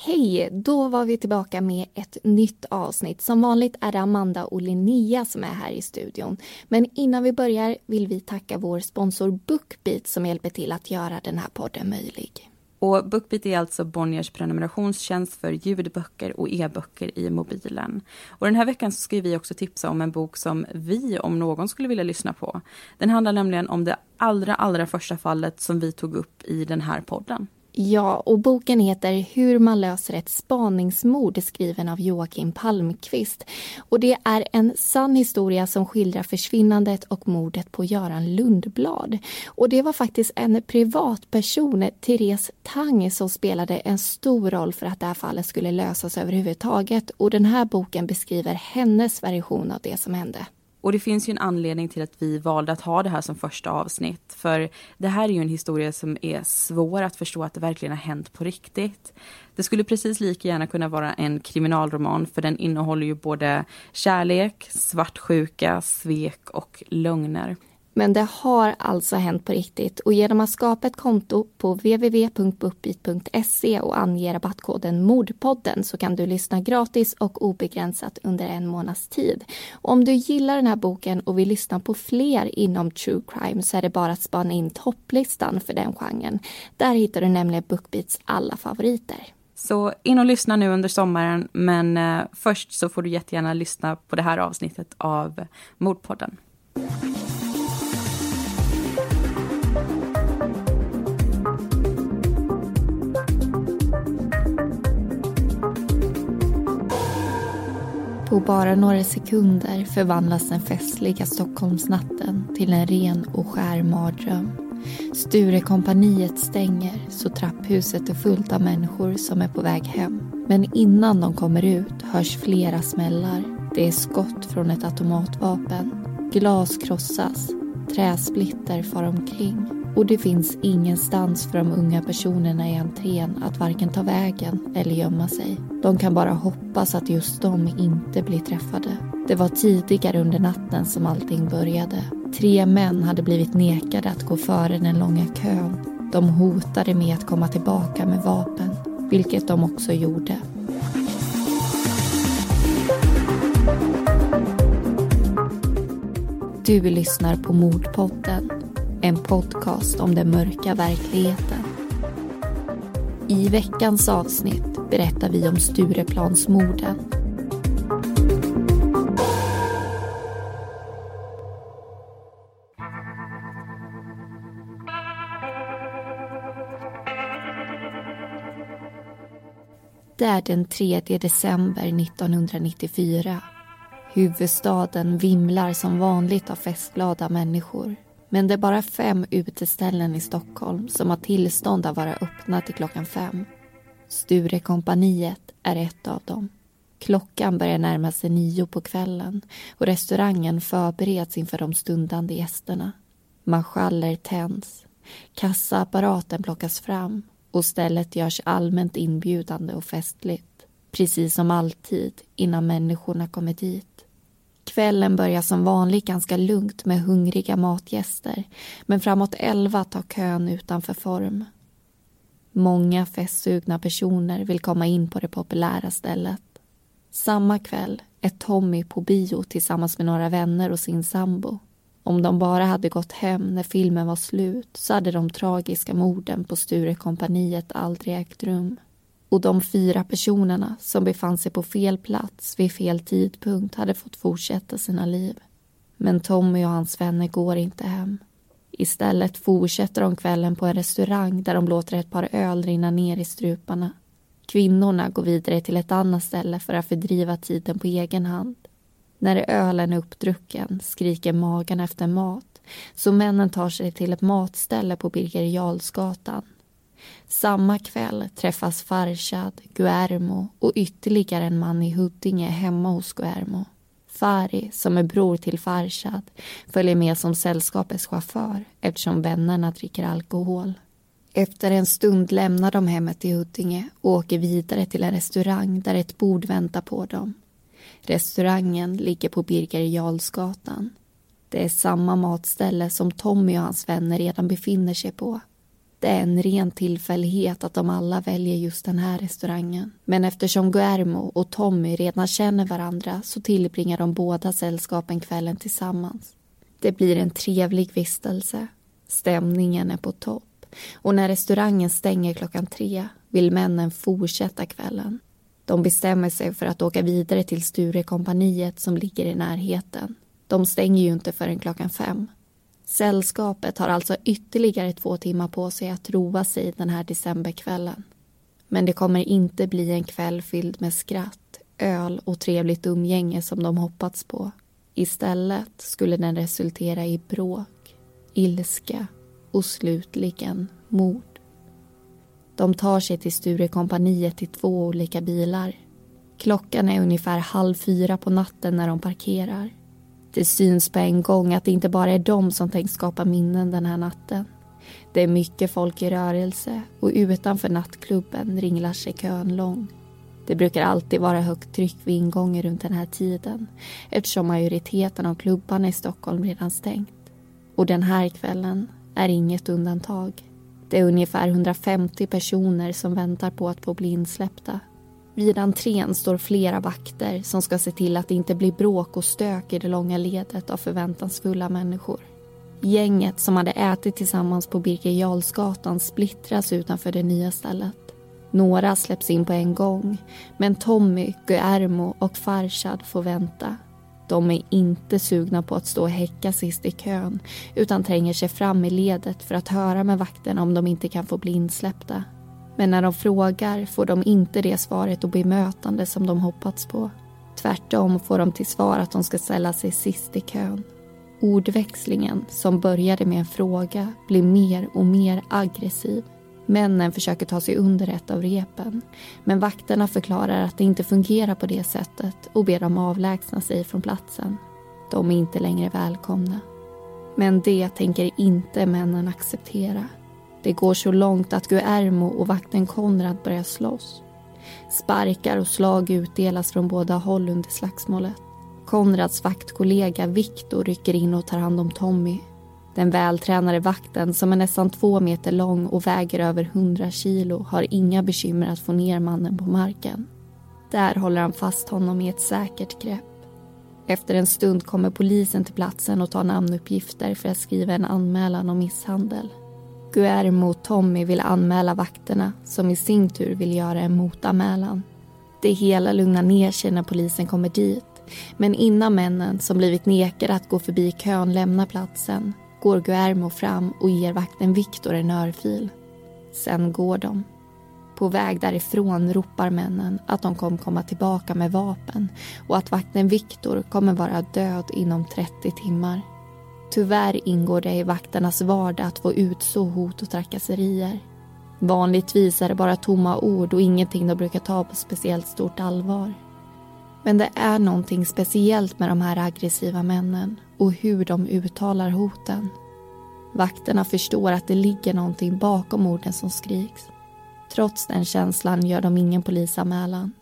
Hej! Då var vi tillbaka med ett nytt avsnitt. Som vanligt är det Amanda och Linnea som är här i studion. Men innan vi börjar vill vi tacka vår sponsor Bookbeat som hjälper till att göra den här podden möjlig. Och Bookbeat är alltså Bonniers prenumerationstjänst för ljudböcker och e-böcker i mobilen. Och den här veckan så ska vi också tipsa om en bok som vi, om någon, skulle vilja lyssna på. Den handlar nämligen om det allra, allra första fallet som vi tog upp i den här podden. Ja, och boken heter Hur man löser ett spaningsmord skriven av Joakim Palmqvist. Och det är en sann historia som skildrar försvinnandet och mordet på Göran Lundblad. Och det var faktiskt en privatperson, Therese Tang, som spelade en stor roll för att det här fallet skulle lösas överhuvudtaget. Och den här boken beskriver hennes version av det som hände. Och det finns ju en anledning till att vi valde att ha det här som första avsnitt. För det här är ju en historia som är svår att förstå att det verkligen har hänt på riktigt. Det skulle precis lika gärna kunna vara en kriminalroman för den innehåller ju både kärlek, svartsjuka, svek och lögner. Men det har alltså hänt på riktigt och genom att skapa ett konto på www.bookbeat.se och ange rabattkoden Mordpodden så kan du lyssna gratis och obegränsat under en månads tid. Och om du gillar den här boken och vill lyssna på fler inom true crime så är det bara att spana in topplistan för den genren. Där hittar du nämligen Bookbeats alla favoriter. Så in och lyssna nu under sommaren men eh, först så får du jättegärna lyssna på det här avsnittet av Mordpodden. På bara några sekunder förvandlas den festliga Stockholmsnatten till en ren och skär mardröm. Sturekompaniet stänger så trapphuset är fullt av människor som är på väg hem. Men innan de kommer ut hörs flera smällar. Det är skott från ett automatvapen. Glas krossas. Träsplitter far omkring. Och det finns ingenstans för de unga personerna i entrén att varken ta vägen eller gömma sig. De kan bara hoppas att just de inte blir träffade. Det var tidigare under natten som allting började. Tre män hade blivit nekade att gå före den långa kön. De hotade med att komma tillbaka med vapen, vilket de också gjorde. Du lyssnar på Mordpodden en podcast om den mörka verkligheten. I veckans avsnitt berättar vi om Stureplansmorden. Det är den 3 december 1994. Huvudstaden vimlar som vanligt av festglada människor. Men det är bara fem uteställen i Stockholm som har tillstånd att vara öppna till klockan fem. Sturekompaniet är ett av dem. Klockan börjar närma sig nio på kvällen och restaurangen förbereds inför de stundande gästerna. Marschaller tänds, kassaapparaten plockas fram och stället görs allmänt inbjudande och festligt. Precis som alltid innan människorna kommer dit. Kvällen börjar som vanligt ganska lugnt med hungriga matgäster men framåt elva tar kön utanför form. Många festsugna personer vill komma in på det populära stället. Samma kväll är Tommy på bio tillsammans med några vänner och sin sambo. Om de bara hade gått hem när filmen var slut så hade de tragiska morden på Sturekompaniet aldrig ägt rum och de fyra personerna som befann sig på fel plats vid fel tidpunkt hade fått fortsätta sina liv. Men Tommy och hans vänner går inte hem. Istället fortsätter de kvällen på en restaurang där de låter ett par öl rinna ner i struparna. Kvinnorna går vidare till ett annat ställe för att fördriva tiden på egen hand. När ölen är uppdrucken skriker magen efter mat så männen tar sig till ett matställe på Birger Jarlsgatan samma kväll träffas Farshad, Guermo och ytterligare en man i Huddinge hemma hos Guermo. Fari, som är bror till Farshad, följer med som sällskapets chaufför eftersom vännerna dricker alkohol. Efter en stund lämnar de hemmet i Huddinge och åker vidare till en restaurang där ett bord väntar på dem. Restaurangen ligger på Birger Jarlsgatan. Det är samma matställe som Tommy och hans vänner redan befinner sig på. Det är en ren tillfällighet att de alla väljer just den här restaurangen. Men eftersom Guermo och Tommy redan känner varandra så tillbringar de båda sällskapen kvällen tillsammans. Det blir en trevlig vistelse. Stämningen är på topp. Och när restaurangen stänger klockan tre vill männen fortsätta kvällen. De bestämmer sig för att åka vidare till Sturekompaniet som ligger i närheten. De stänger ju inte förrän klockan fem. Sällskapet har alltså ytterligare två timmar på sig att roa sig den här decemberkvällen. Men det kommer inte bli en kväll fylld med skratt, öl och trevligt umgänge som de hoppats på. Istället skulle den resultera i bråk, ilska och slutligen mord. De tar sig till Sturekompaniet i två olika bilar. Klockan är ungefär halv fyra på natten när de parkerar. Det syns på en gång att det inte bara är de som tänkt skapa minnen den här natten. Det är mycket folk i rörelse och utanför nattklubben ringlar sig kön lång. Det brukar alltid vara högt tryck vid ingången runt den här tiden eftersom majoriteten av klubbarna i Stockholm redan stängt. Och den här kvällen är inget undantag. Det är ungefär 150 personer som väntar på att få bli insläppta. Vid entrén står flera vakter som ska se till att det inte blir bråk och stök i det långa ledet av förväntansfulla människor. Gänget som hade ätit tillsammans på Birger Jarlsgatan splittras utanför det nya stället. Några släpps in på en gång, men Tommy, Guermo och Farshad får vänta. De är inte sugna på att stå och häcka sist i kön utan tränger sig fram i ledet för att höra med vakterna om de inte kan få bli insläppta. Men när de frågar får de inte det svaret och bemötande som de hoppats på. Tvärtom får de till svar att de ska ställa sig sist i kön. Ordväxlingen, som började med en fråga, blir mer och mer aggressiv. Männen försöker ta sig under ett av repen men vakterna förklarar att det inte fungerar på det sättet och ber dem avlägsna sig från platsen. De är inte längre välkomna. Men det tänker inte männen acceptera. Det går så långt att Guermo och vakten Konrad börjar slåss. Sparkar och slag utdelas från båda håll under slagsmålet. Konrads vaktkollega Viktor rycker in och tar hand om Tommy. Den vältränade vakten, som är nästan två meter lång och väger över 100 kilo har inga bekymmer att få ner mannen på marken. Där håller han fast honom i ett säkert grepp. Efter en stund kommer polisen till platsen och tar namnuppgifter för att skriva en anmälan om misshandel. Guermo och Tommy vill anmäla vakterna som i sin tur vill göra en motanmälan. Det hela lugnar ner sig när polisen kommer dit men innan männen som blivit nekade att gå förbi kön lämnar platsen går Guermo fram och ger vakten Viktor en örfil. Sen går de. På väg därifrån ropar männen att de kommer komma tillbaka med vapen och att vakten Viktor kommer vara död inom 30 timmar. Tyvärr ingår det i vakternas vardag att få utstå hot och trakasserier. Vanligtvis är det bara tomma ord och ingenting de brukar ta på speciellt stort allvar. Men det är någonting speciellt med de här aggressiva männen och hur de uttalar hoten. Vakterna förstår att det ligger någonting bakom orden som skriks. Trots den känslan gör de ingen polisanmälan.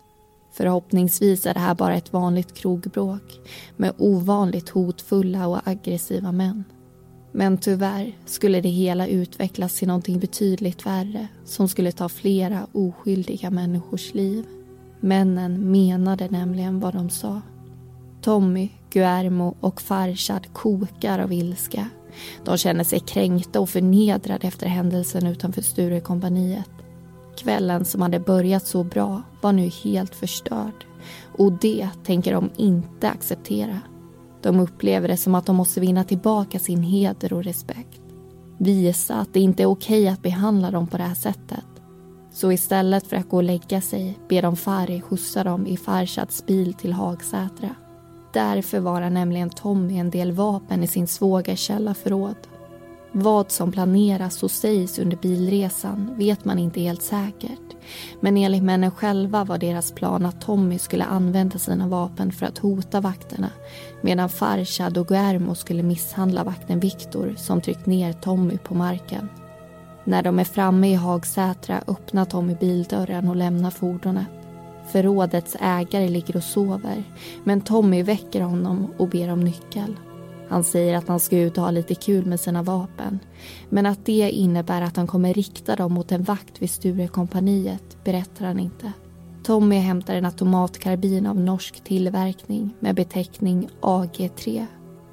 Förhoppningsvis är det här bara ett vanligt krogbråk med ovanligt hotfulla och aggressiva män. Men tyvärr skulle det hela utvecklas till någonting betydligt värre som skulle ta flera oskyldiga människors liv. Männen menade nämligen vad de sa. Tommy, Guermo och Farshad kokar av ilska. De känner sig kränkta och förnedrade efter händelsen utanför Sturekompaniet. Kvällen som hade börjat så bra var nu helt förstörd och det tänker de inte acceptera. De upplever det som att de måste vinna tillbaka sin heder och respekt. Visa att det inte är okej att behandla dem på det här sättet. Så istället för att gå och lägga sig ber de Fari skjutsa dem i Farshads bil till Hagsätra. Där förvarar nämligen Tommy en del vapen i sin svågers källarförråd. Vad som planeras och sägs under bilresan vet man inte helt säkert. Men enligt männen själva var deras plan att Tommy skulle använda sina vapen för att hota vakterna medan Farshad och Guermo skulle misshandla vakten Viktor som tryckt ner Tommy på marken. När de är framme i Hagsätra öppnar Tommy bildörren och lämnar fordonet. Förrådets ägare ligger och sover men Tommy väcker honom och ber om nyckel. Han säger att han ska ut och ha lite kul med sina vapen. Men att det innebär att han kommer rikta dem mot en vakt vid Sturekompaniet berättar han inte. Tommy hämtar en automatkarbin av norsk tillverkning med beteckning AG3.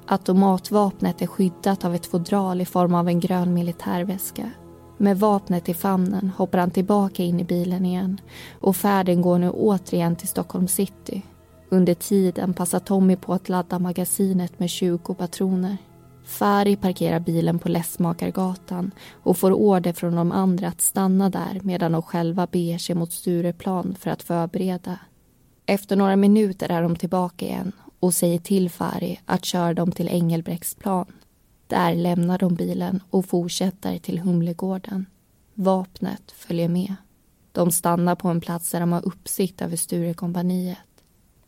Automatvapnet är skyddat av ett fodral i form av en grön militärväska. Med vapnet i famnen hoppar han tillbaka in i bilen igen och färden går nu återigen till Stockholm city under tiden passar Tommy på att ladda magasinet med 20 patroner. Fari parkerar bilen på Lässmakargatan och får order från de andra att stanna där medan de själva beger sig mot Stureplan för att förbereda. Efter några minuter är de tillbaka igen och säger till Fari att köra dem till Engelbrektsplan. Där lämnar de bilen och fortsätter till Humlegården. Vapnet följer med. De stannar på en plats där de har uppsikt över Sturekompaniet.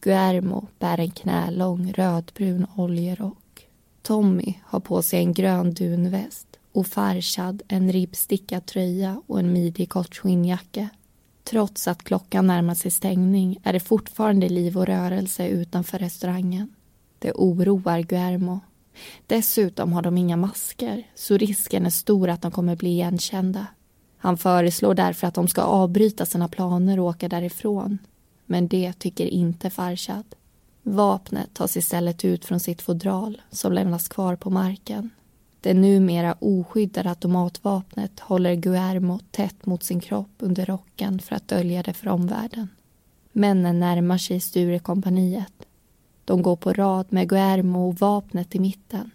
Guermo bär en knälång rödbrun oljerock. Tommy har på sig en grön dunväst och Farshad en ribbstickad tröja och en midjekort skinnjacka. Trots att klockan närmar sig stängning är det fortfarande liv och rörelse utanför restaurangen. Det oroar Guermo. Dessutom har de inga masker så risken är stor att de kommer bli igenkända. Han föreslår därför att de ska avbryta sina planer och åka därifrån men det tycker inte Farshad. Vapnet tas istället ut från sitt fodral som lämnas kvar på marken. Det numera oskyddade automatvapnet håller Guermo tätt mot sin kropp under rocken för att dölja det för omvärlden. Männen närmar sig Sturekompaniet. De går på rad med Guermo och vapnet i mitten.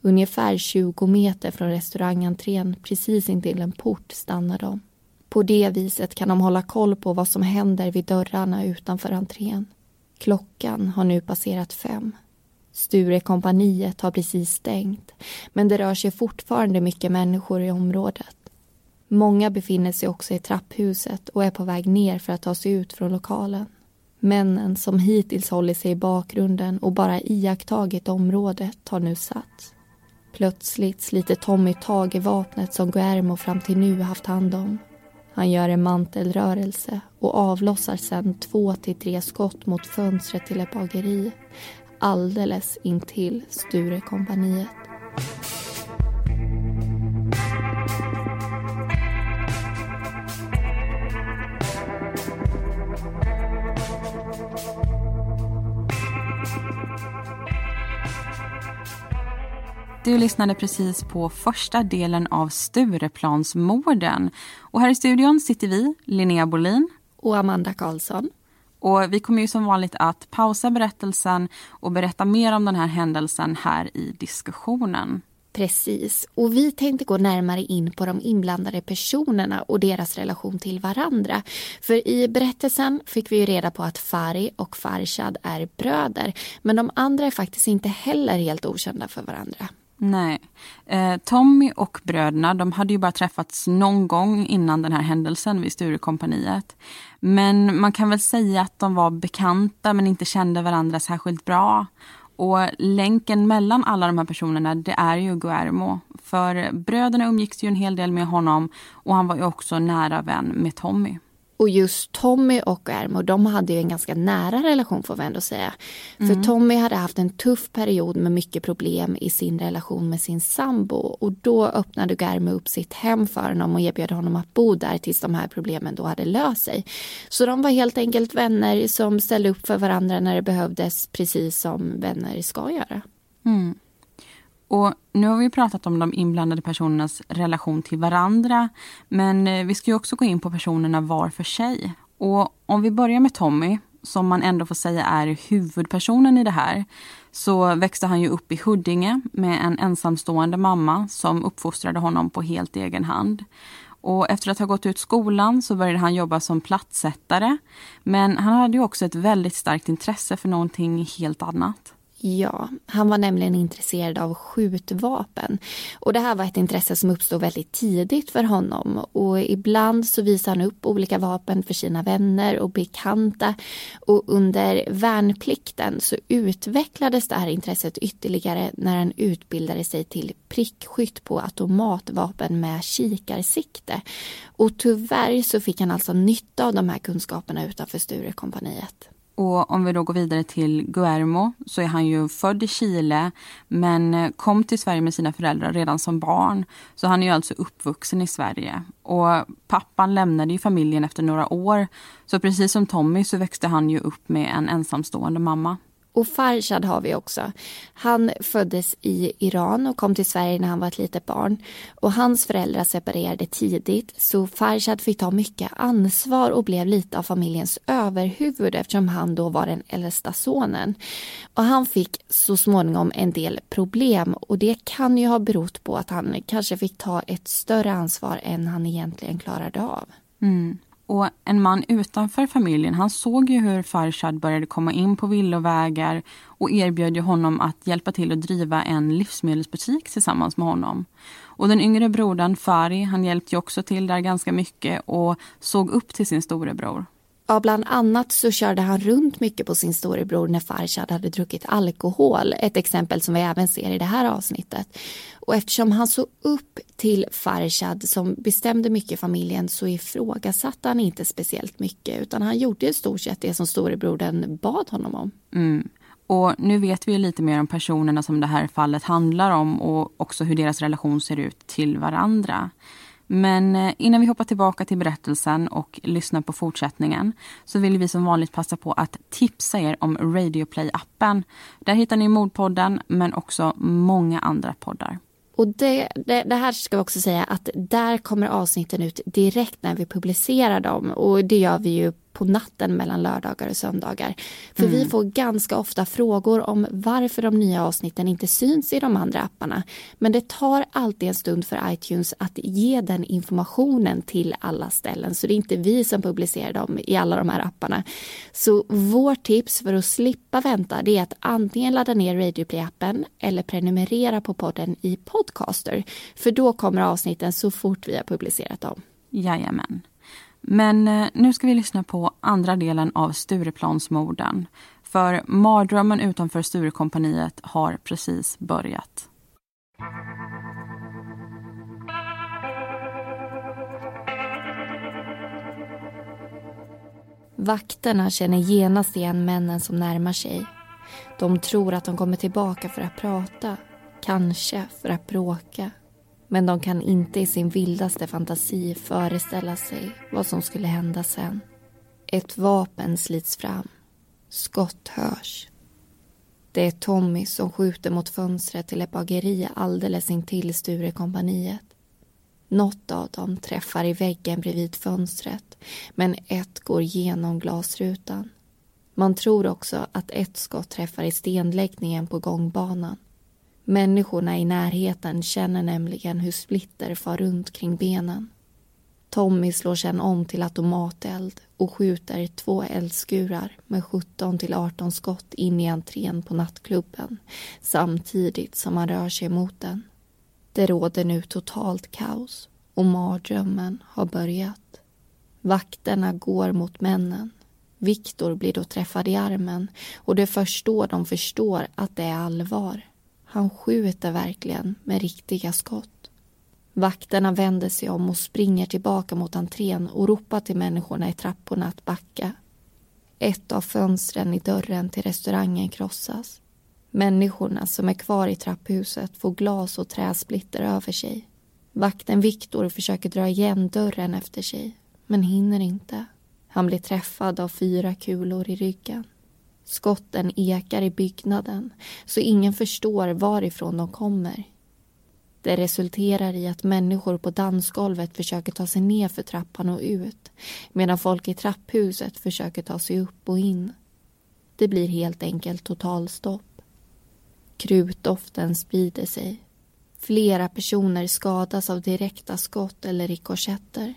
Ungefär 20 meter från restaurangentrén precis intill en port stannar de. På det viset kan de hålla koll på vad som händer vid dörrarna utanför entrén. Klockan har nu passerat fem. Sturekompaniet har precis stängt men det rör sig fortfarande mycket människor i området. Många befinner sig också i trapphuset och är på väg ner för att ta sig ut från lokalen. Männen som hittills hållit sig i bakgrunden och bara iakttagit området har nu satt. Plötsligt sliter Tommy tag i vapnet som Guermo fram till nu haft hand om han gör en mantelrörelse och avlossar sedan två till tre skott mot fönstret till ett bageri alldeles intill Sturekompaniet. Du lyssnade precis på första delen av Stureplansmorden. Och här i studion sitter vi, Linnea Bolin. Och Amanda Karlsson. Och vi kommer ju som vanligt att pausa berättelsen och berätta mer om den här händelsen här i diskussionen. Precis. Och vi tänkte gå närmare in på de inblandade personerna och deras relation till varandra. För i berättelsen fick vi ju reda på att Fari och Farshad är bröder. Men de andra är faktiskt inte heller helt okända för varandra. Nej. Eh, Tommy och bröderna de hade ju bara träffats någon gång innan den här händelsen vid Sturekompaniet. Men man kan väl säga att de var bekanta men inte kände varandra särskilt bra. Och länken mellan alla de här personerna det är ju Guermo. För bröderna umgicks ju en hel del med honom och han var ju också nära vän med Tommy. Och just Tommy och Ermo, de hade ju en ganska nära relation får vi ändå säga. Mm. För Tommy hade haft en tuff period med mycket problem i sin relation med sin sambo. Och då öppnade Germo upp sitt hem för honom och erbjöd honom att bo där tills de här problemen då hade löst sig. Så de var helt enkelt vänner som ställde upp för varandra när det behövdes, precis som vänner ska göra. Mm. Och nu har vi pratat om de inblandade personernas relation till varandra. Men eh, vi ska ju också gå in på personerna var för sig. Och om vi börjar med Tommy, som man ändå får säga är huvudpersonen i det här, så växte han ju upp i Huddinge med en ensamstående mamma som uppfostrade honom på helt egen hand. Och efter att ha gått ut skolan så började han jobba som plattsättare. Men han hade ju också ett väldigt starkt intresse för någonting helt annat. Ja, han var nämligen intresserad av skjutvapen. Och det här var ett intresse som uppstod väldigt tidigt för honom. Och ibland så visade han upp olika vapen för sina vänner och bekanta. Och under värnplikten så utvecklades det här intresset ytterligare när han utbildade sig till prickskytt på automatvapen med kikarsikte. Och tyvärr så fick han alltså nytta av de här kunskaperna utanför Sturekompaniet. Och om vi då går vidare till Guermo så är han ju född i Chile men eh, kom till Sverige med sina föräldrar redan som barn. Så han är ju alltså uppvuxen i Sverige. Och pappan lämnade ju familjen efter några år. Så precis som Tommy så växte han ju upp med en ensamstående mamma. Och Farshad har vi också. Han föddes i Iran och kom till Sverige när han var ett litet barn. Och hans föräldrar separerade tidigt så Farshad fick ta mycket ansvar och blev lite av familjens överhuvud eftersom han då var den äldsta sonen. Och han fick så småningom en del problem och det kan ju ha berott på att han kanske fick ta ett större ansvar än han egentligen klarade av. Mm. Och en man utanför familjen han såg ju hur Farshad började komma in på villovägar och erbjöd honom att hjälpa till att driva en livsmedelsbutik tillsammans med honom. Och den yngre brodern Fari han hjälpte ju också till där ganska mycket och såg upp till sin storebror. Ja, bland annat så körde han runt mycket på sin storebror när Farshad hade druckit alkohol. Ett exempel som vi även ser i det här avsnittet. Och eftersom han såg upp till Farshad som bestämde mycket i familjen så ifrågasatte han inte speciellt mycket utan han gjorde i stort sett det som storebrodern bad honom om. Mm. Och nu vet vi lite mer om personerna som det här fallet handlar om och också hur deras relation ser ut till varandra. Men eh, innan vi hoppar tillbaka till berättelsen och lyssnar på fortsättningen så vill vi som vanligt passa på att tipsa er om Radioplay-appen. Där hittar ni Mordpodden men också många andra poddar. Och det, det, det, här ska vi också säga att där kommer avsnitten ut direkt när vi publicerar dem och det gör vi ju på natten mellan lördagar och söndagar. För mm. vi får ganska ofta frågor om varför de nya avsnitten inte syns i de andra apparna. Men det tar alltid en stund för iTunes att ge den informationen till alla ställen. Så det är inte vi som publicerar dem i alla de här apparna. Så vårt tips för att slippa vänta det är att antingen ladda ner Radioplay-appen eller prenumerera på podden i Podcaster. För då kommer avsnitten så fort vi har publicerat dem. Jajamän. Men eh, nu ska vi lyssna på andra delen av Stureplansmorden. För mardrömmen utanför Sturekompaniet har precis börjat. Vakterna känner genast igen männen som närmar sig. De tror att de kommer tillbaka för att prata, kanske för att bråka. Men de kan inte i sin vildaste fantasi föreställa sig vad som skulle hända sen. Ett vapen slits fram. Skott hörs. Det är Tommy som skjuter mot fönstret till ett bageri alldeles intill Sturekompaniet. Något av dem träffar i väggen bredvid fönstret men ett går genom glasrutan. Man tror också att ett skott träffar i stenläggningen på gångbanan. Människorna i närheten känner nämligen hur splitter far runt kring benen. Tommy slår sedan om till automateld och skjuter två eldskurar med 17 till 18 skott in i entrén på nattklubben samtidigt som han rör sig mot den. Det råder nu totalt kaos och mardrömmen har börjat. Vakterna går mot männen. Viktor blir då träffad i armen och det är först då de förstår att det är allvar. Han skjuter verkligen med riktiga skott. Vakterna vänder sig om och springer tillbaka mot entrén och ropar till människorna i trapporna att backa. Ett av fönstren i dörren till restaurangen krossas. Människorna som är kvar i trapphuset får glas och träsplitter över sig. Vakten Viktor försöker dra igen dörren efter sig, men hinner inte. Han blir träffad av fyra kulor i ryggen. Skotten ekar i byggnaden så ingen förstår varifrån de kommer. Det resulterar i att människor på dansgolvet försöker ta sig ner för trappan och ut medan folk i trapphuset försöker ta sig upp och in. Det blir helt enkelt totalstopp. Krutdoften sprider sig. Flera personer skadas av direkta skott eller rikoschetter.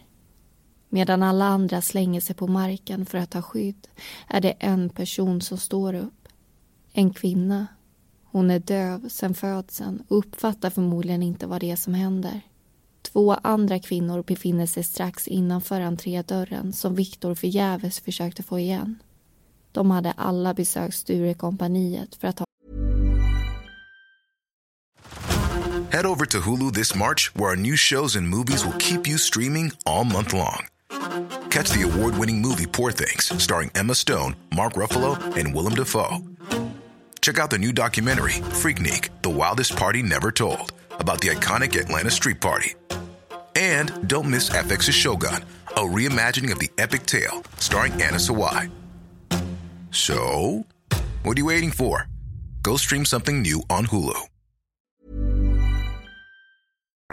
Medan alla andra slänger sig på marken för att ta skydd är det en person som står upp. En kvinna. Hon är döv sedan födseln och uppfattar förmodligen inte vad det är som händer. Två andra kvinnor befinner sig strax innanför entrédörren som Viktor förgäves försökte få igen. De hade alla besökt Sturekompaniet för att ha Head over to Hulu this March where our new shows and movies will keep you streaming all month long. Catch the award winning movie Poor Things, starring Emma Stone, Mark Ruffalo, and Willem Dafoe. Check out the new documentary, Freaknik The Wildest Party Never Told, about the iconic Atlanta Street Party. And don't miss FX's Shogun, a reimagining of the epic tale starring Anna Sawai. So, what are you waiting for? Go stream something new on Hulu.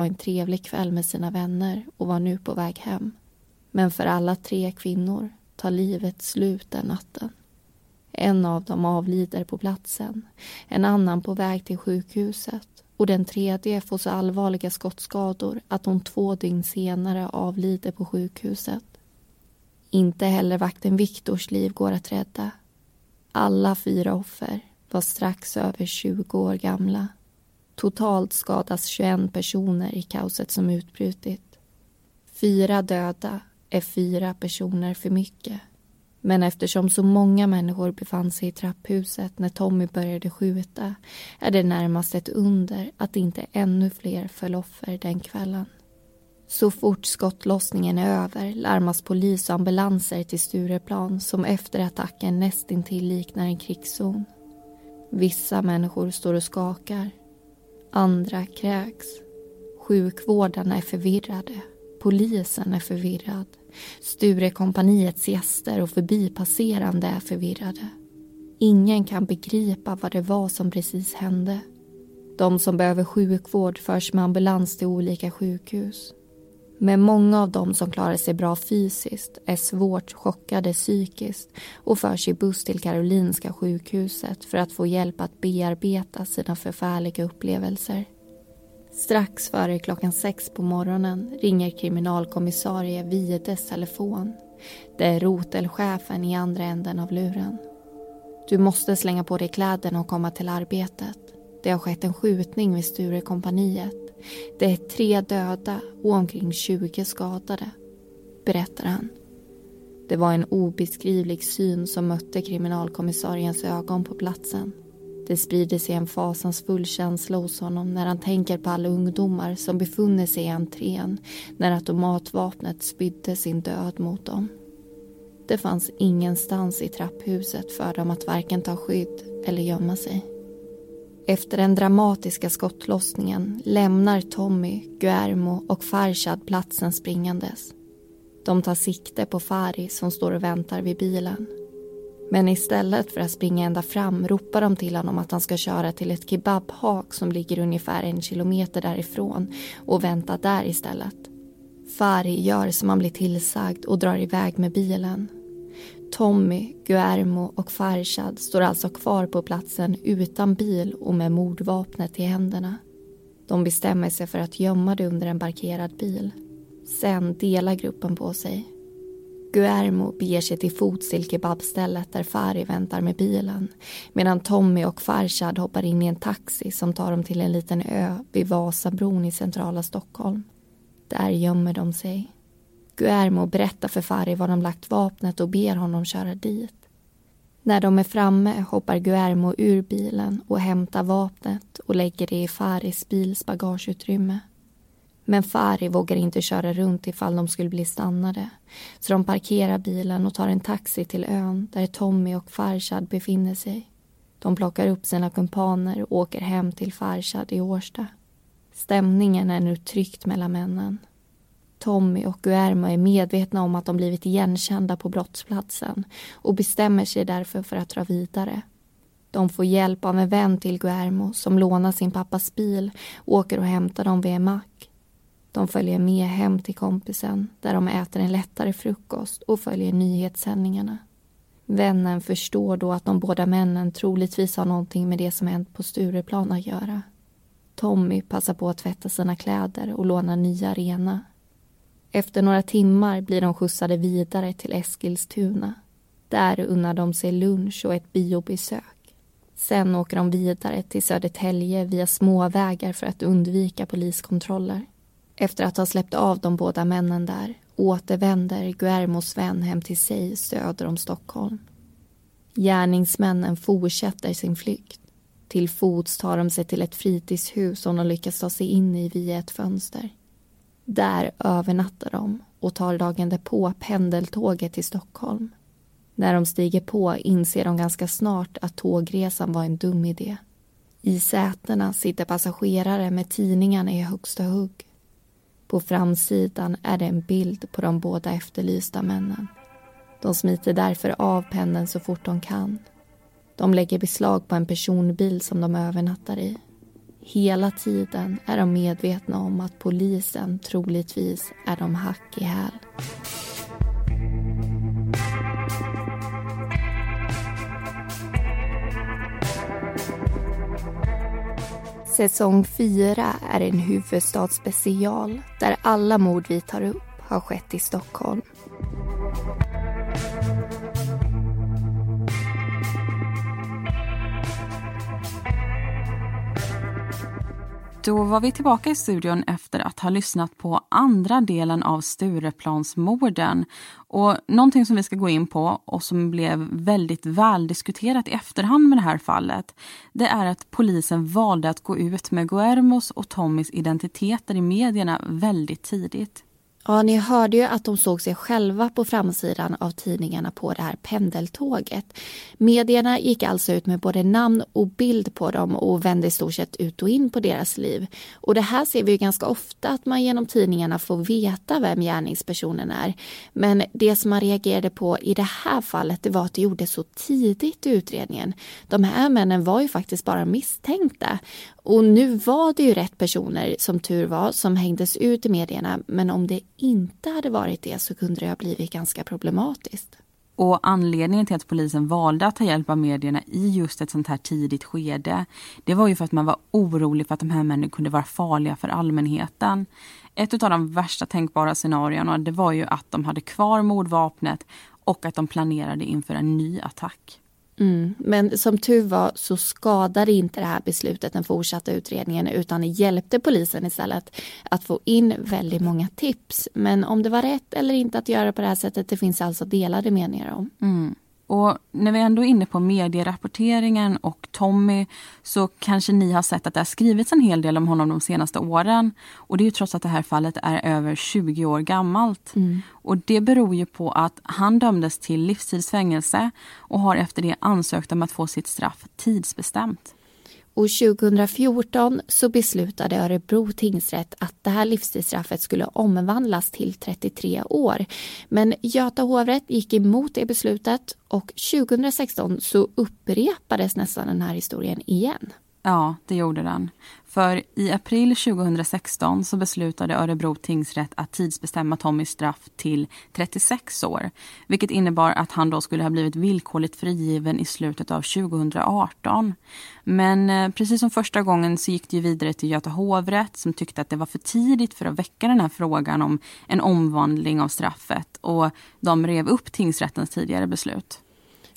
en trevlig kväll med sina vänner och var nu på väg hem. Men för alla tre kvinnor tar livet slut den natten. En av dem avlider på platsen, en annan på väg till sjukhuset och den tredje får så allvarliga skottskador att hon två dygn senare avlider på sjukhuset. Inte heller vakten Viktors liv går att rädda. Alla fyra offer var strax över 20 år gamla. Totalt skadas 21 personer i kaoset som utbrutit. Fyra döda är fyra personer för mycket. Men eftersom så många människor befann sig i trapphuset när Tommy började skjuta är det närmast ett under att inte ännu fler föll offer den kvällen. Så fort skottlossningen är över larmas polis och ambulanser till Stureplan som efter attacken nästintill liknar en krigszon. Vissa människor står och skakar. Andra kräks. Sjukvårdarna är förvirrade. Polisen är förvirrad. Sturekompaniets gäster och förbipasserande är förvirrade. Ingen kan begripa vad det var som precis hände. De som behöver sjukvård förs med ambulans till olika sjukhus. Men många av dem som klarar sig bra fysiskt är svårt chockade psykiskt och förs i buss till Karolinska sjukhuset för att få hjälp att bearbeta sina förfärliga upplevelser. Strax före klockan sex på morgonen ringer kriminalkommissarie Wiedes telefon. Det är rotelchefen i andra änden av luren. Du måste slänga på dig kläderna och komma till arbetet. Det har skett en skjutning vid Sturekompaniet. Det är tre döda och omkring 20 skadade, berättar han. Det var en obeskrivlig syn som mötte kriminalkommissariens ögon på platsen. Det sprider sig en fasansfull känsla hos honom när han tänker på alla ungdomar som befunnit sig i entrén när automatvapnet spydde sin död mot dem. Det fanns ingenstans i trapphuset för dem att varken ta skydd eller gömma sig. Efter den dramatiska skottlossningen lämnar Tommy, Guermo och Farshad platsen springandes. De tar sikte på Fari som står och väntar vid bilen. Men istället för att springa ända fram ropar de till honom att han ska köra till ett kebabhak som ligger ungefär en kilometer därifrån och vänta där istället. Fari gör som han blir tillsagd och drar iväg med bilen. Tommy, Guermo och Farshad står alltså kvar på platsen utan bil och med mordvapnet i händerna. De bestämmer sig för att gömma det under en parkerad bil. Sen delar gruppen på sig. Guermo beger sig till fots till kebabstället där Fari väntar med bilen medan Tommy och Farshad hoppar in i en taxi som tar dem till en liten ö vid Vasabron i centrala Stockholm. Där gömmer de sig. Guermo berättar för Fari var de lagt vapnet och ber honom köra dit. När de är framme hoppar Guermo ur bilen och hämtar vapnet och lägger det i Faris bils bagageutrymme. Men Fari vågar inte köra runt ifall de skulle bli stannade så de parkerar bilen och tar en taxi till ön där Tommy och Farshad befinner sig. De plockar upp sina kumpaner och åker hem till Farshad i Årsta. Stämningen är nu tryckt mellan männen. Tommy och Guermo är medvetna om att de blivit igenkända på brottsplatsen och bestämmer sig därför för att dra vidare. De får hjälp av en vän till Guermo som lånar sin pappas bil och åker och hämtar dem vid en mack. De följer med hem till kompisen där de äter en lättare frukost och följer nyhetssändningarna. Vännen förstår då att de båda männen troligtvis har någonting med det som hänt på Stureplan att göra. Tommy passar på att tvätta sina kläder och låna nya rena efter några timmar blir de skjutsade vidare till Eskilstuna. Där unnar de sig lunch och ett biobesök. Sen åker de vidare till Södertälje via småvägar för att undvika poliskontroller. Efter att ha släppt av de båda männen där återvänder Guermos vän hem till sig söder om Stockholm. Gärningsmännen fortsätter sin flykt. Till fots tar de sig till ett fritidshus som de lyckas ta sig in i via ett fönster. Där övernattar de och tar dagen därpå pendeltåget till Stockholm. När de stiger på inser de ganska snart att tågresan var en dum idé. I sätena sitter passagerare med tidningarna i högsta hugg. På framsidan är det en bild på de båda efterlysta männen. De smiter därför av pendeln så fort de kan. De lägger beslag på en personbil som de övernattar i. Hela tiden är de medvetna om att polisen troligtvis är de hack i häl. Säsong 4 är en huvudstadsspecial där alla mord vi tar upp har skett i Stockholm. Då var vi tillbaka i studion efter att ha lyssnat på andra delen av Stureplansmorden. Och någonting som vi ska gå in på och som blev väldigt väldiskuterat i efterhand med det här fallet det är att polisen valde att gå ut med Guermos och Tommys identiteter i medierna väldigt tidigt. Ja, ni hörde ju att de såg sig själva på framsidan av tidningarna på det här pendeltåget. Medierna gick alltså ut med både namn och bild på dem och vände i stort sett ut och in på deras liv. Och det här ser vi ju ganska ofta att man genom tidningarna får veta vem gärningspersonen är. Men det som man reagerade på i det här fallet det var att det gjordes så tidigt i utredningen. De här männen var ju faktiskt bara misstänkta. Och nu var det ju rätt personer, som tur var, som hängdes ut i medierna. Men om det inte hade varit det så kunde det ha blivit ganska problematiskt. Och anledningen till att polisen valde att ta hjälp av medierna i just ett sånt här tidigt skede, det var ju för att man var orolig för att de här männen kunde vara farliga för allmänheten. Ett av de värsta tänkbara scenarierna det var ju att de hade kvar mordvapnet och att de planerade inför en ny attack. Mm. Men som tur var så skadade inte det här beslutet den fortsatta utredningen utan det hjälpte polisen istället att få in väldigt många tips. Men om det var rätt eller inte att göra på det här sättet det finns alltså delade meningar om. Mm. Och när vi ändå är inne på medierapporteringen och Tommy så kanske ni har sett att det har skrivits en hel del om honom de senaste åren. Och det är ju trots att det här fallet är över 20 år gammalt. Mm. Och det beror ju på att han dömdes till livstidsfängelse och har efter det ansökt om att få sitt straff tidsbestämt. Och 2014 så beslutade Örebro tingsrätt att det här livstidsstraffet skulle omvandlas till 33 år. Men Göta hovrätt gick emot det beslutet och 2016 så upprepades nästan den här historien igen. Ja, det gjorde den. För i april 2016 så beslutade Örebro tingsrätt att tidsbestämma Tommys straff till 36 år. Vilket innebar att han då skulle ha blivit villkorligt frigiven i slutet av 2018. Men eh, precis som första gången så gick det vidare till Göta hovrätt som tyckte att det var för tidigt för att väcka den här frågan om en omvandling av straffet. Och de rev upp tingsrättens tidigare beslut.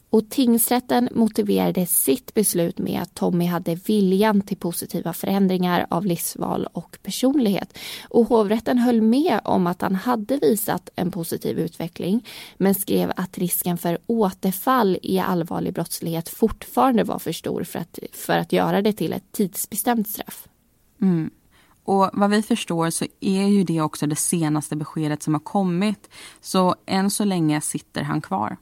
Och tingsrätten motiverade sitt beslut med att Tommy hade viljan till positiva förändringar av livsval och personlighet. Och hovrätten höll med om att han hade visat en positiv utveckling men skrev att risken för återfall i allvarlig brottslighet fortfarande var för stor för att, för att göra det till ett tidsbestämt straff. Mm. Och vad vi förstår så är ju det också det senaste beskedet som har kommit. Så än så länge sitter han kvar.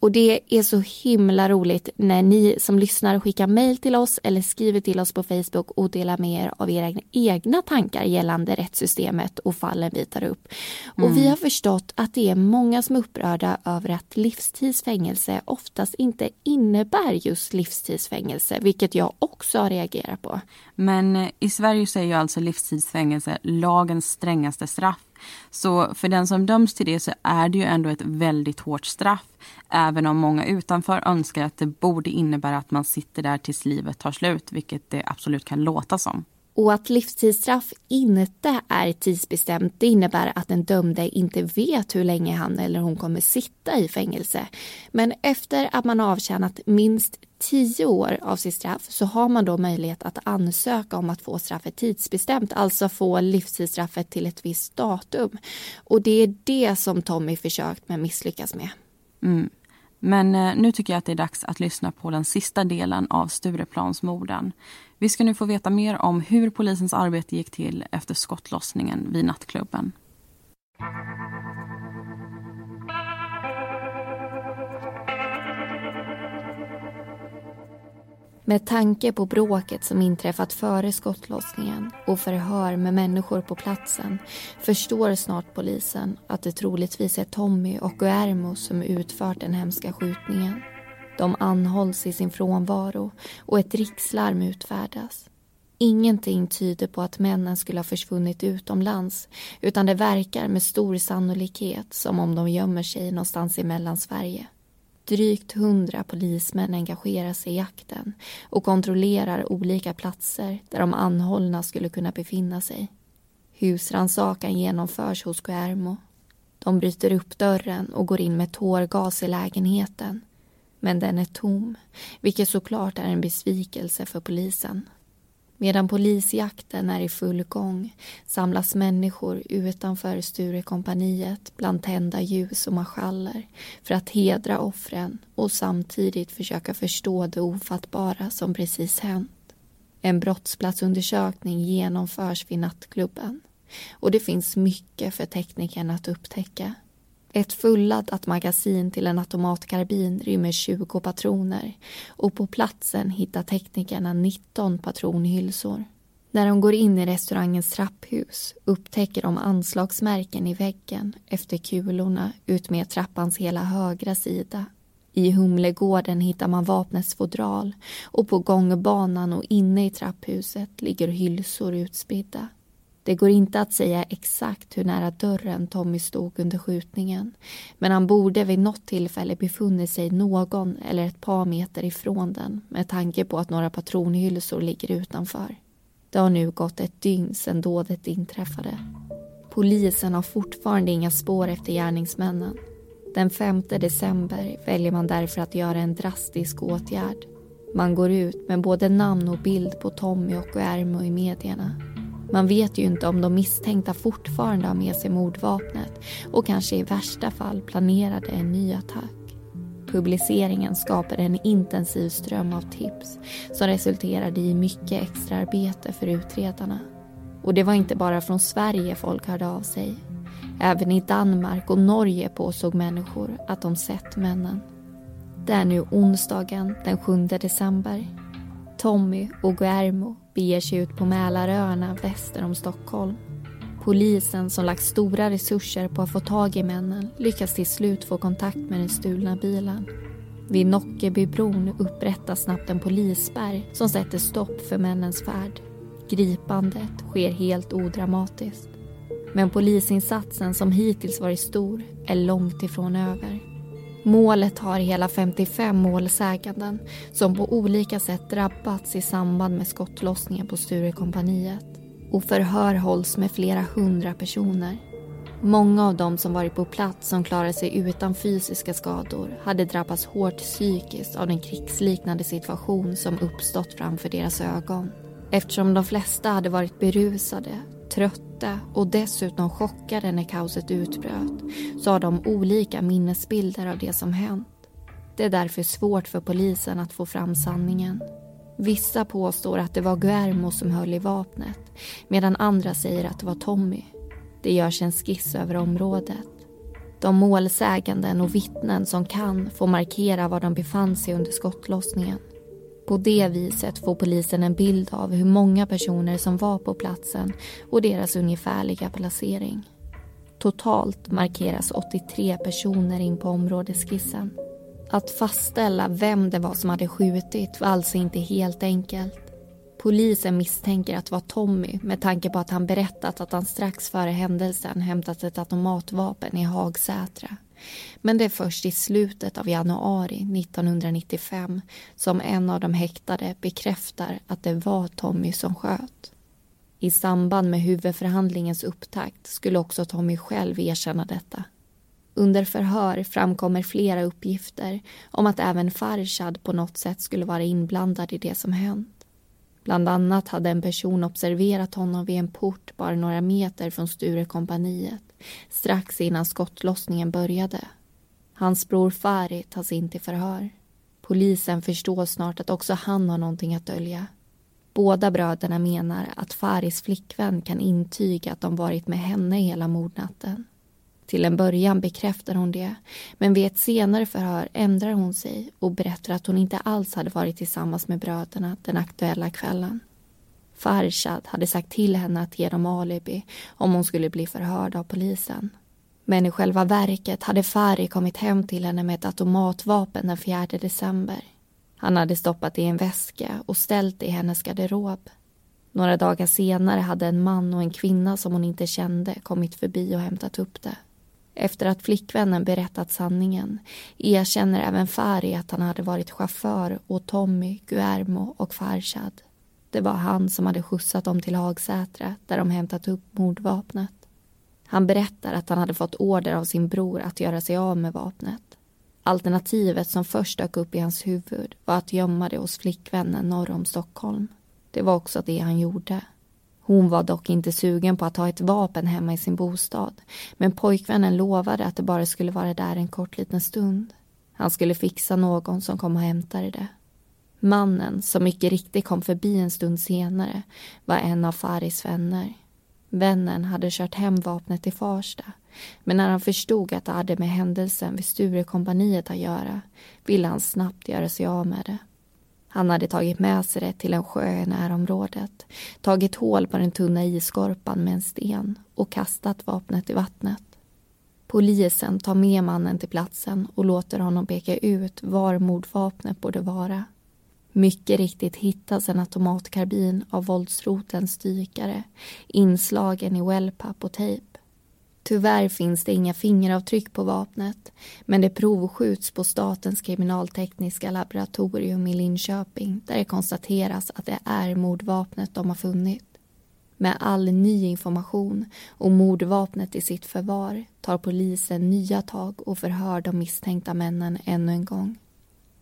Och det är så himla roligt när ni som lyssnar skickar mejl till oss eller skriver till oss på Facebook och delar med er av era egna tankar gällande rättssystemet och fallen vi tar upp. Mm. Och vi har förstått att det är många som är upprörda över att livstidsfängelse oftast inte innebär just livstidsfängelse, vilket jag också har reagerat på. Men eh, i Sverige så är ju alltså livstidsfängelse lagens strängaste straff så för den som döms till det så är det ju ändå ett väldigt hårt straff. Även om många utanför önskar att det borde innebära att man sitter där tills livet tar slut, vilket det absolut kan låta som. Och att livstidsstraff inte är tidsbestämt det innebär att den dömde inte vet hur länge han eller hon kommer sitta i fängelse. Men efter att man avtjänat minst tio år av sitt straff så har man då möjlighet att ansöka om att få straffet tidsbestämt, alltså få livstidsstraffet till ett visst datum. Och det är det som Tommy försökt men misslyckas med. Mm. Men eh, nu tycker jag att det är dags att lyssna på den sista delen av Stureplansmorden. Vi ska nu få veta mer om hur polisens arbete gick till efter skottlossningen vid nattklubben. Med tanke på bråket som inträffat före skottlossningen och förhör med människor på platsen förstår snart polisen att det troligtvis är Tommy och Guermo som utfört den hemska skjutningen. De anhålls i sin frånvaro och ett rikslarm utfärdas. Ingenting tyder på att männen skulle ha försvunnit utomlands utan det verkar med stor sannolikhet som om de gömmer sig någonstans i Mellansverige. Drygt hundra polismän engagerar sig i jakten och kontrollerar olika platser där de anhållna skulle kunna befinna sig. Husrannsakan genomförs hos Guermo. De bryter upp dörren och går in med tårgas i lägenheten. Men den är tom, vilket såklart är en besvikelse för polisen. Medan polisjakten är i full gång samlas människor utanför Sturekompaniet bland tända ljus och marschaller för att hedra offren och samtidigt försöka förstå det ofattbara som precis hänt. En brottsplatsundersökning genomförs vid nattklubben och det finns mycket för teknikerna att upptäcka. Ett fulladdat magasin till en automatkarbin rymmer 20 patroner och på platsen hittar teknikerna 19 patronhylsor. När de går in i restaurangens trapphus upptäcker de anslagsmärken i väggen efter kulorna utmed trappans hela högra sida. I Humlegården hittar man vapnets fodral och på gångbanan och inne i trapphuset ligger hylsor utspridda. Det går inte att säga exakt hur nära dörren Tommy stod under skjutningen men han borde vid något tillfälle befunnit sig någon eller ett par meter ifrån den med tanke på att några patronhylsor ligger utanför. Det har nu gått ett dygn sedan dådet inträffade. Polisen har fortfarande inga spår efter gärningsmännen. Den 5 december väljer man därför att göra en drastisk åtgärd. Man går ut med både namn och bild på Tommy och Guermo i medierna man vet ju inte om de misstänkta fortfarande har med sig mordvapnet och kanske i värsta fall planerade en ny attack. Publiceringen skapade en intensiv ström av tips som resulterade i mycket extraarbete för utredarna. Och det var inte bara från Sverige folk hörde av sig. Även i Danmark och Norge påstod människor att de sett männen. Det är nu onsdagen den 7 december. Tommy och Guermo beger sig ut på Mälaröarna väster om Stockholm. Polisen som lagt stora resurser på att få tag i männen lyckas till slut få kontakt med den stulna bilen. Vid Nockebybron upprättas snabbt en polisspärr som sätter stopp för männens färd. Gripandet sker helt odramatiskt. Men polisinsatsen som hittills varit stor är långt ifrån över. Målet har hela 55 målsäganden som på olika sätt drabbats i samband med skottlossningen på Sturekompaniet. Och förhör hålls med flera hundra personer. Många av dem som varit på plats som klarade sig utan fysiska skador hade drabbats hårt psykiskt av den krigsliknande situation som uppstått framför deras ögon. Eftersom de flesta hade varit berusade trötta och dessutom chockade när kaoset utbröt så har de olika minnesbilder av det som hänt. Det är därför svårt för polisen att få fram sanningen. Vissa påstår att det var Guermo som höll i vapnet medan andra säger att det var Tommy. Det görs en skiss över området. De målsäganden och vittnen som kan får markera var de befann sig under skottlossningen. På det viset får polisen en bild av hur många personer som var på platsen och deras ungefärliga placering. Totalt markeras 83 personer in på områdesskissen. Att fastställa vem det var som hade skjutit var alltså inte helt enkelt. Polisen misstänker att det var Tommy med tanke på att han berättat att han strax före händelsen hämtat ett automatvapen i Hagsätra. Men det är först i slutet av januari 1995 som en av de häktade bekräftar att det var Tommy som sköt. I samband med huvudförhandlingens upptakt skulle också Tommy själv erkänna detta. Under förhör framkommer flera uppgifter om att även Farshad på något sätt skulle vara inblandad i det som hänt. Bland annat hade en person observerat honom vid en port bara några meter från Sturekompaniet strax innan skottlossningen började. Hans bror Fari tas in till förhör. Polisen förstår snart att också han har någonting att dölja. Båda bröderna menar att Faris flickvän kan intyga att de varit med henne hela mordnatten. Till en början bekräftar hon det men vid ett senare förhör ändrar hon sig och berättar att hon inte alls hade varit tillsammans med bröderna den aktuella kvällen. Farshad hade sagt till henne att ge dem alibi om hon skulle bli förhörd av polisen. Men i själva verket hade Fari kommit hem till henne med ett automatvapen den 4 december. Han hade stoppat det i en väska och ställt det i hennes garderob. Några dagar senare hade en man och en kvinna som hon inte kände kommit förbi och hämtat upp det. Efter att flickvännen berättat sanningen erkänner även Fari att han hade varit chaufför åt Tommy, Guermo och Farshad. Det var han som hade skjutsat dem till Hagsätra där de hämtat upp mordvapnet. Han berättar att han hade fått order av sin bror att göra sig av med vapnet. Alternativet som först dök upp i hans huvud var att gömma det hos flickvännen norr om Stockholm. Det var också det han gjorde. Hon var dock inte sugen på att ha ett vapen hemma i sin bostad men pojkvännen lovade att det bara skulle vara där en kort liten stund. Han skulle fixa någon som kom och hämtade det. Mannen, som mycket riktigt kom förbi en stund senare, var en av Faris vänner. Vännen hade kört hem vapnet till Farsta men när han förstod att det hade med händelsen vid Sturekompaniet att göra ville han snabbt göra sig av med det. Han hade tagit med sig det till en sjö i närområdet, tagit hål på den tunna isskorpan med en sten och kastat vapnet i vattnet. Polisen tar med mannen till platsen och låter honom peka ut var mordvapnet borde vara. Mycket riktigt hittas en automatkarbin av våldsrotens dykare inslagen i wellpapp och tejp. Tyvärr finns det inga fingeravtryck på vapnet men det provskjuts på Statens kriminaltekniska laboratorium i Linköping där det konstateras att det är mordvapnet de har funnit. Med all ny information och mordvapnet i sitt förvar tar polisen nya tag och förhör de misstänkta männen ännu en gång.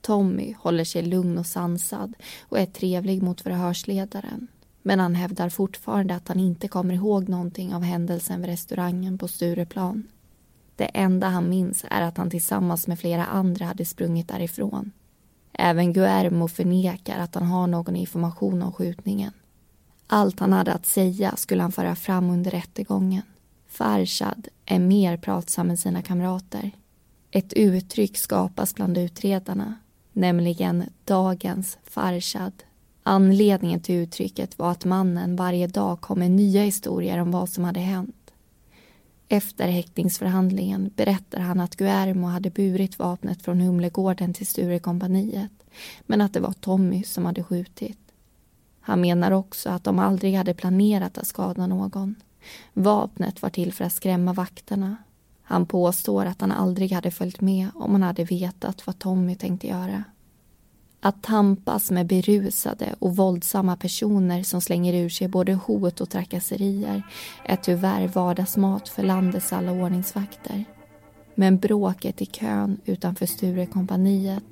Tommy håller sig lugn och sansad och är trevlig mot förhörsledaren. Men han hävdar fortfarande att han inte kommer ihåg någonting av händelsen vid restaurangen på Stureplan. Det enda han minns är att han tillsammans med flera andra hade sprungit därifrån. Även Guermo förnekar att han har någon information om skjutningen. Allt han hade att säga skulle han föra fram under rättegången. Farshad är mer pratsam än sina kamrater. Ett uttryck skapas bland utredarna, nämligen dagens Farshad. Anledningen till uttrycket var att mannen varje dag kom med nya historier om vad som hade hänt. Efter häktningsförhandlingen berättar han att Guermo hade burit vapnet från Humlegården till Sturekompaniet men att det var Tommy som hade skjutit. Han menar också att de aldrig hade planerat att skada någon. Vapnet var till för att skrämma vakterna. Han påstår att han aldrig hade följt med om han hade vetat vad Tommy tänkte göra. Att tampas med berusade och våldsamma personer som slänger ur sig både hot och trakasserier är tyvärr vardagsmat för landets alla ordningsvakter. Men bråket i kön utanför Sturekompaniet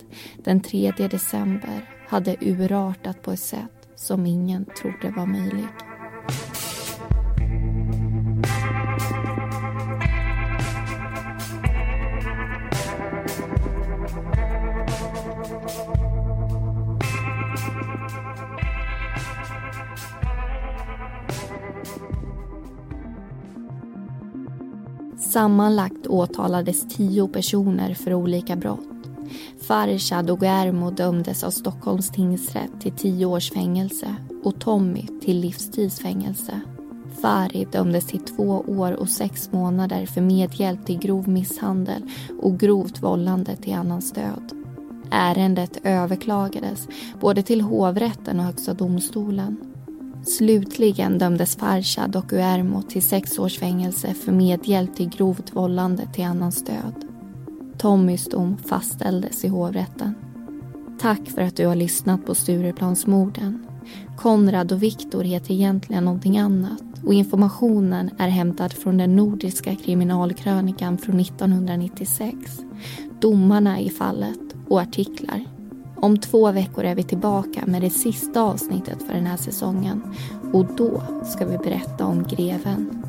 den 3 december hade urartat på ett sätt som ingen trodde var möjligt. Sammanlagt åtalades tio personer för olika brott. Farshad och Guermo dömdes av Stockholms tingsrätt till tio års fängelse och Tommy till livstidsfängelse. Fari dömdes till två år och sex månader för medhjälp till grov misshandel och grovt vållande till annans död. Ärendet överklagades både till hovrätten och Högsta domstolen. Slutligen dömdes Farshad och Uermo till sex års fängelse för medhjälp till grovt vållande till annans död. Tommys dom fastställdes i hovrätten. Tack för att du har lyssnat på Stureplansmorden. Konrad och Viktor heter egentligen någonting annat och informationen är hämtad från den nordiska kriminalkrönikan från 1996. Domarna i fallet och artiklar om två veckor är vi tillbaka med det sista avsnittet för den här säsongen och då ska vi berätta om greven.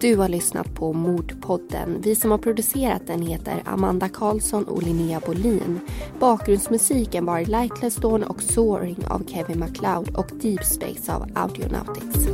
Du har lyssnat på Mordpodden. Vi som har producerat den heter Amanda Karlsson och Linnea Bolin. Bakgrundsmusiken var Lightless Dawn och Soaring av Kevin MacLeod och Deep Space av Audionautics.